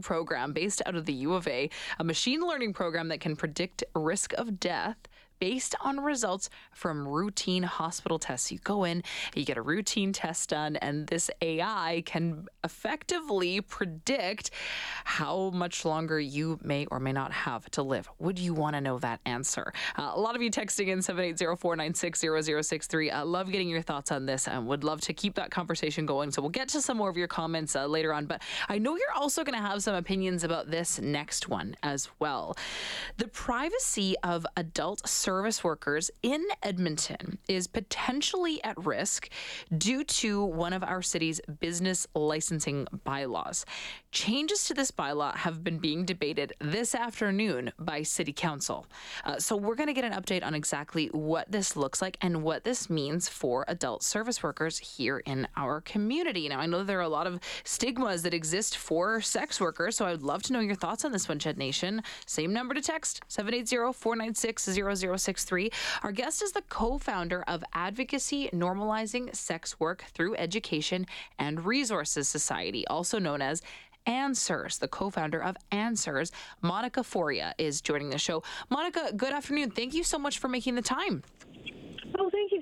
program based out of the U of A, a machine learning program that can predict risk of death based on results from routine hospital tests. You go in, you get a routine test done, and this AI can effectively predict how much longer you may or may not have to live. Would you want to know that answer? Uh, a lot of you texting in 780-496-0063. Uh, love getting your thoughts on this and would love to keep that conversation going. So we'll get to some more of your comments uh, later on, but I know you're also going to have some opinions about this next one as well. The privacy of adult service workers in Edmonton is potentially at risk due to one of our city's business licensing bylaws. Changes to this bylaw have been being debated this afternoon by City Council. Uh, so we're going to get an update on exactly what this looks like and what this means for adult service workers here in our community. Now, I know there are a lot of stigmas that exist for sex workers, so I would love to know your thoughts on this one, Ched Nation. Same number to text 780 496 0063. Our guest is the co founder of Advocacy Normalizing Sex Work Through Education and Resources Society, also known as Answers, the co founder of Answers. Monica Forya is joining the show. Monica, good afternoon. Thank you so much for making the time.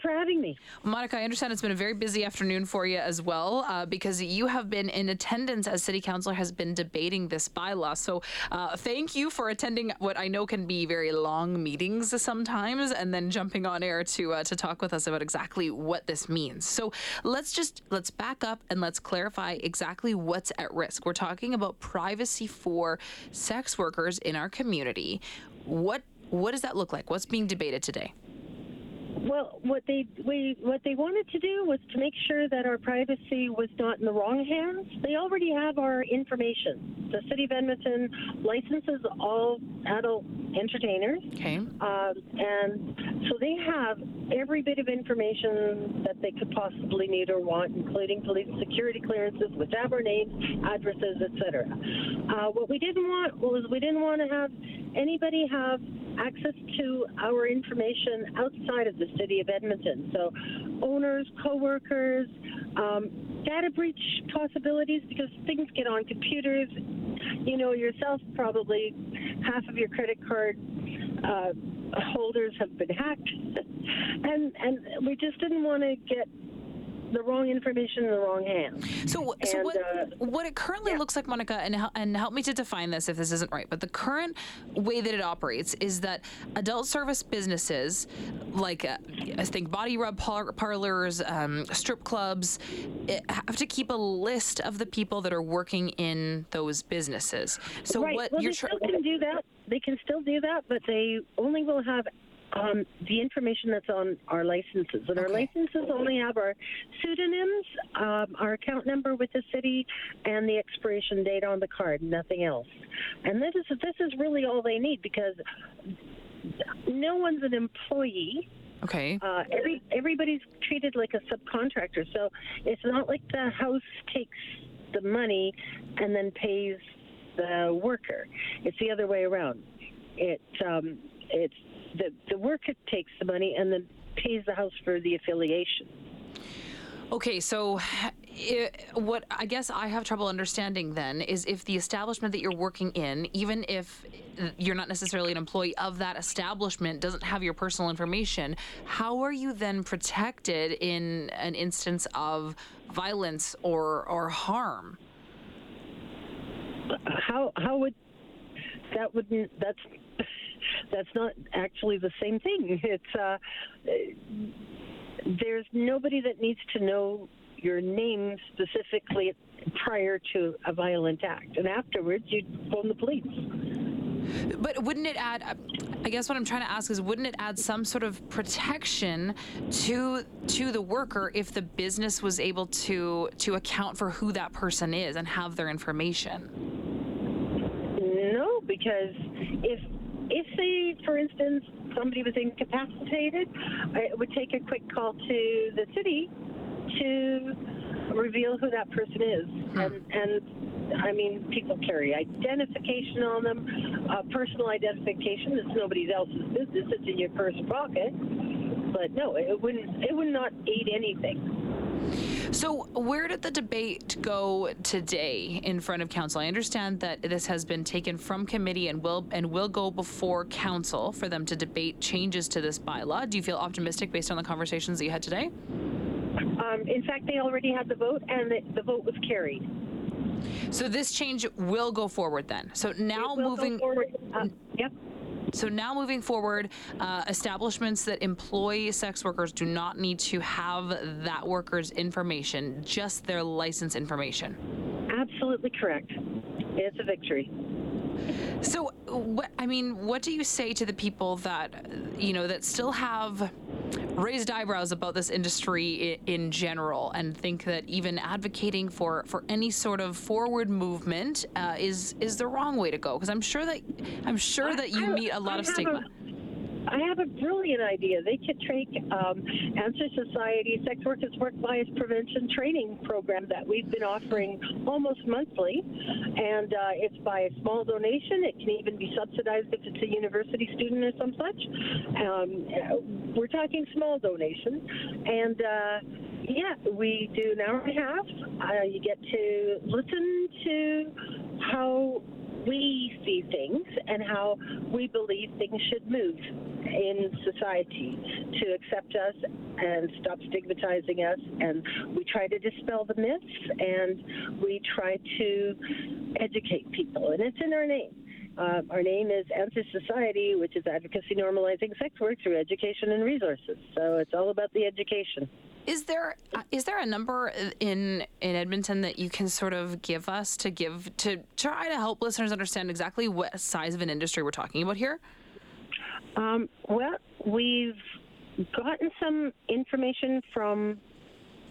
For having me. Monica, I understand it's been a very busy afternoon for you as well, uh, because you have been in attendance as City Council has been debating this bylaw. So, uh, thank you for attending what I know can be very long meetings sometimes, and then jumping on air to uh, to talk with us about exactly what this means. So, let's just let's back up and let's clarify exactly what's at risk. We're talking about privacy for sex workers in our community. What what does that look like? What's being debated today? Well, what they we what they wanted to do was to make sure that our privacy was not in the wrong hands. They already have our information. The city of Edmonton licenses all adult entertainers, Okay. um, and so they have every bit of information that they could possibly need or want, including police security clearances, with our names, addresses, etc. Uh, what we didn't want was we didn't want to have anybody have access to our information outside of the city of Edmonton. So, owners, coworkers, um, data breach possibilities because things get on computers. You know yourself, probably half of your credit card uh, holders have been hacked, and and we just didn't want to get the wrong information in the wrong hands. So, so And, what, uh, what it currently yeah. like, Monica, and and help me to define this if this isn't right, but the current way that it operates is that adult service businesses, like uh, I think body rub par- parlors, um, strip clubs, have to keep a list of the people that are working in those businesses. So right. what well, you're they tr- still can do that. They can still do that, but they only will have um, the information that's on our licenses. And our Okay. licenses only have our pseudonyms, um, our account number with the city, and the expiration date on the card, nothing else. And this is this is really all they need because no one's an employee. okay. Uh, every everybody's treated like a subcontractor, so it's not like the house takes the money and then pays the worker. It's the other way around. It um, it's the the worker takes the money and then pays the house for the affiliation. Okay, so i what I guess I have trouble understanding then is if the establishment that you're working in, even if you're not necessarily an employee of that establishment, doesn't have your personal information, how are you then protected in an instance of violence or or harm? How how would that wouldn't that's that's not actually the same thing. It's uh, there's nobody that needs to know your name specifically prior to a violent act, and afterwards you phone the police. But wouldn't it add? I guess what I'm trying to ask is, wouldn't it add some sort of protection to to the worker if the business was able to to account for who that person is and have their information? No, because if if say, for instance, somebody was incapacitated, it would take a quick call to the city to reveal who that person is, and and I mean, people carry identification on them, uh, personal identification. It's nobody else's business. It's in your purse pocket. But no, it wouldn't. It would not aid anything. So, where did the debate go today in front of council? I understand that this has been taken from committee and will and will go before council for them to debate changes to this bylaw. Do you feel optimistic based on the conversations that you had today? Um, in fact, they already had the vote, and the, the vote was carried. So this change will go forward then. So now It will go moving forward. Uh, yep. So now moving forward, uh, establishments that employ sex workers do not need to have that worker's information, just their license information. Absolutely correct. It's a victory. So, what I mean, what do you say to the people that you know that still have raised eyebrows about this industry in general and think that even advocating for for any sort of forward movement uh, is is the wrong way to go? Because I'm sure that I'm sure that you meet a lot of stigma. I have a brilliant idea. They could take um, Answer Society Sex Workers Work Bias Prevention Training Program that we've been offering almost monthly, and uh, it's by a small donation. It can even be subsidized if it's a university student or some such. Um, we're talking small donation, and uh, yeah, we do an hour and a half. Uh, you get to listen to how we see things and how we believe things should move in society to accept us and stop stigmatizing us. And we try to dispel the myths and we try to educate people. And it's in our name. Uh, our name is Answer Society, which is Advocacy Normalizing Sex Work through Education and Resources. So it's all about the education. Is there uh, there a number in in Edmonton that you can sort of give us to give to try to help listeners understand exactly what size of an industry we're talking about here? Um, well, we've gotten some information from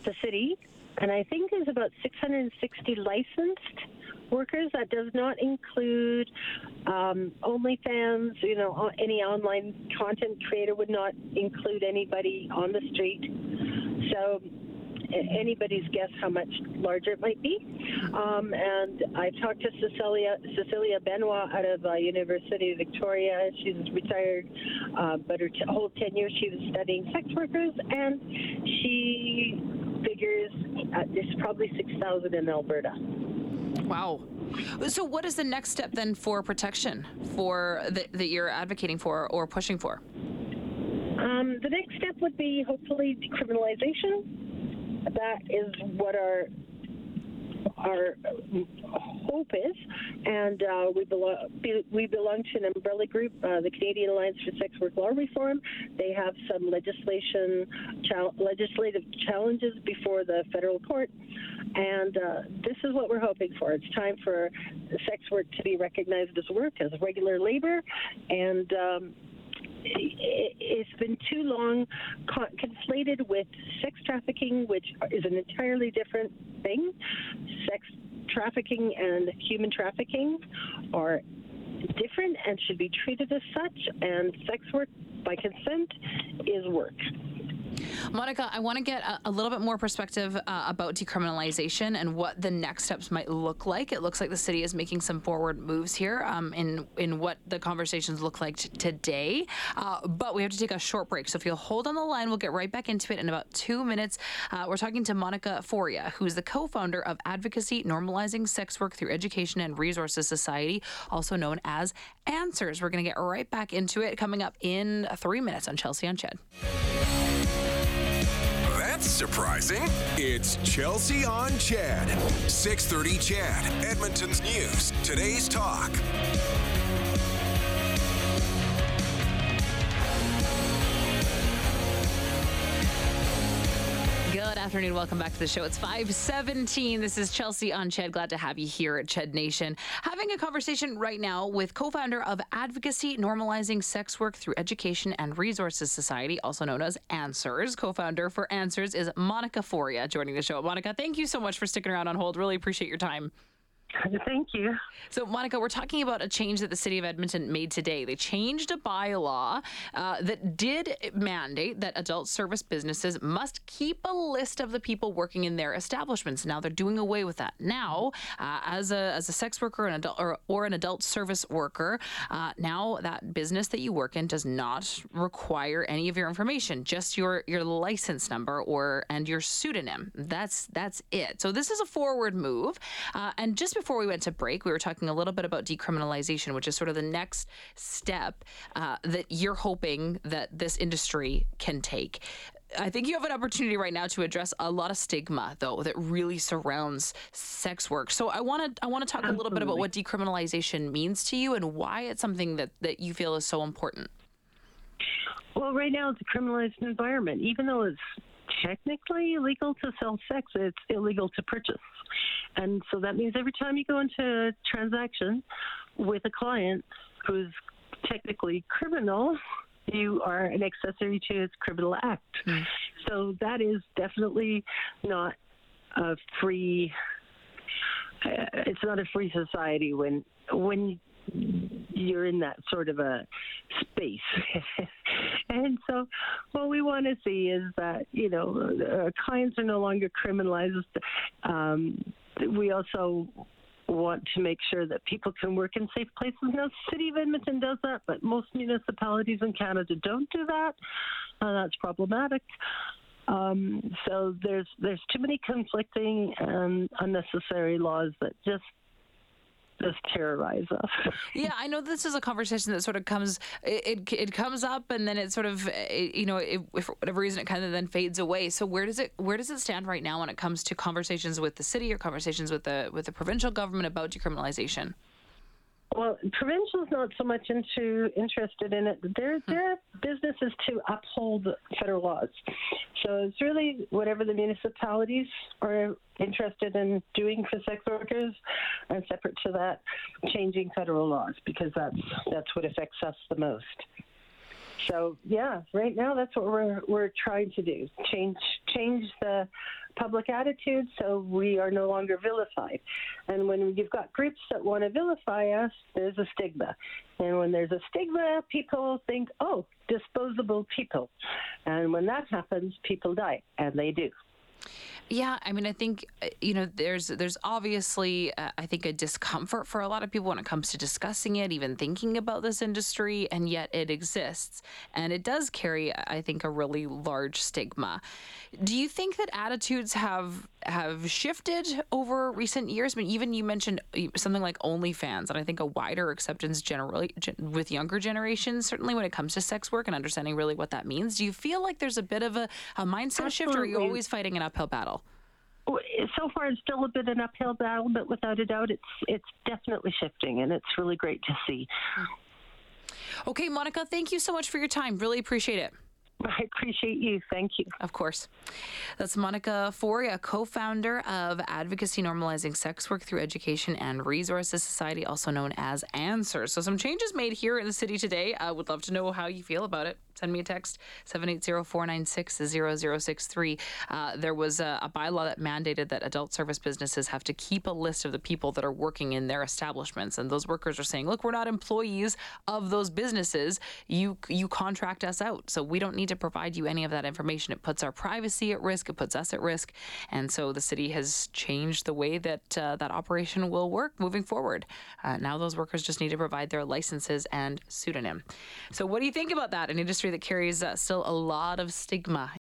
the city, and I think there's about 660 licensed workers. That does not include um, OnlyFans. You know, any online content creator would not include anybody on the street. So anybody's guess how much larger it might be. Um, and I've talked to Cecilia Cecilia Benoit out of uh, University of Victoria. She's retired, uh, but her t- whole tenure she was studying sex workers, and she figures uh, there's probably six thousand in Alberta. Wow. So what is the next step then for protection for that, that you're advocating for or pushing for? Um, the next step would be hopefully decriminalization. That is what our our hope is, and uh, we belong we belong to an umbrella group, uh, the Canadian Alliance for Sex Work Law Reform. They have some legislation legislative challenges before the federal court, and uh, this is what we're hoping for. It's time for sex work to be recognized as work, as regular labor, and um, conflated with sex trafficking, which is an entirely different thing. Sex trafficking and human trafficking are different and should be treated as such, and sex work by consent is work. Monica, I want to get a, a little bit more perspective uh, about decriminalization and what the next steps might look like. It looks like the city is making some forward moves here um, in in what the conversations look like t- today. Uh, but we have to take a short break. So if you'll hold on the line, we'll get right back into it in about two minutes. Uh, we're talking to Monica Forya, who's the co-founder of Advocacy Normalizing Sex Work Through Education and Resources Society, also known as Answers. We're going to get right back into it coming up in three minutes on Chelsea on Ched. That's surprising. It's Chelsea on Ched. 630 Ched, Edmonton's News. Today's talk. Afternoon. Welcome back to the show. It's 517. This is Chelsea on Ched. Glad to have you here at Ched Nation. Having a conversation right now with co-founder of Advocacy Normalizing Sex Work Through Education and Resources Society, also known as Answers. Co-founder for Answers is Monica Forya joining the show. Monica, thank you so much for sticking around on hold. Really appreciate your time. Thank you. So, Monica, we're talking about a change that the City of Edmonton made today. They changed a bylaw uh, that did mandate that adult service businesses must keep a list of the people working in their establishments. Now they're doing away with that. Now, uh, as a as a sex worker, an adult or, or an adult service worker, uh, now that business that you work in does not require any of your information, just your your license number or and your pseudonym. That's that's it. So this is a forward move. Uh, and just before we went to break, we were talking a little bit about decriminalization, which is sort of the next step uh, that you're hoping that this industry can take. I think you have an opportunity right now to address a lot of stigma, though, that really surrounds sex work. So I want to I want to talk Absolutely. a little bit about what decriminalization means to you and why it's something that that you feel is so important. Well, right now it's a criminalized environment, even though it's technically illegal to sell sex, it's illegal to purchase. And so that means every time you go into a transaction with a client who's technically criminal, you are an accessory to his criminal act. Mm. So that is definitely not a free. Uh, it's not a free society when when you're in that sort of a space. and so, what we want to see is that you know clients are no longer criminalized. Um, we also want to make sure that people can work in safe places. Now, City of Edmonton does that, but most municipalities in Canada don't do that. Uh, that's problematic. Um, so there's there's too many conflicting and unnecessary laws that just just terrorize us. yeah, I know this is a conversation that sort of comes it it, it comes up and then it sort of it, you know it, for whatever reason it kind of then fades away. So where does it where does it stand right now when it comes to conversations with the city or conversations with the with the provincial government about decriminalization? Well, provincial's not so much into interested in it. Their hmm. their business is to uphold federal laws. So it's really whatever the municipalities are interested in doing for sex workers, and separate to that, changing federal laws because that's that's what affects us the most. So yeah, right now that's what we're we're trying to do change change the public attitude so we are no longer vilified. And when you've got groups that want to vilify us, there's a stigma. And when there's a stigma, people think, oh, disposable people. And when that happens, people die, and they do. Yeah, I mean, I think uh, you know, there's there's obviously uh, I think a discomfort for a lot of people when it comes to discussing it, even thinking about this industry, and yet it exists, and it does carry, I think, a really large stigma. Do you think that attitudes have have shifted over recent years? I mean, even you mentioned uh, something like OnlyFans, and I think a wider acceptance generally with younger generations, certainly when it comes to sex work and understanding really what that means. Do you feel like there's a bit of a, a mindset Absolutely. shift, or are you always fighting an uphill battle? so far it's still a bit an uphill battle, but without a doubt, it's it's definitely shifting, and it's really great to see. Okay, Monica, thank you so much for your time. Really appreciate it. I appreciate you. Thank you. Of course. That's Monica Forya, co founder of Advocacy Normalizing Sex Work Through Education and Resources Society, also known as ANSWER. So, some changes made here in the city today. I would love to know how you feel about it send me a text 780-496-0063 uh, there was a, a, bylaw that mandated that adult service businesses have to keep a list of the people that are working in their establishments. And those workers are saying look we're not employees of those businesses. You you contract us out. So we don't need to provide you any of that information. It puts our privacy at risk. It puts us at risk. And so the city has changed the way that uh, that operation will work moving forward. Uh, now those workers just need to provide their licenses and pseudonym. So what do you think about that? An industry that carries uh, still a lot of stigma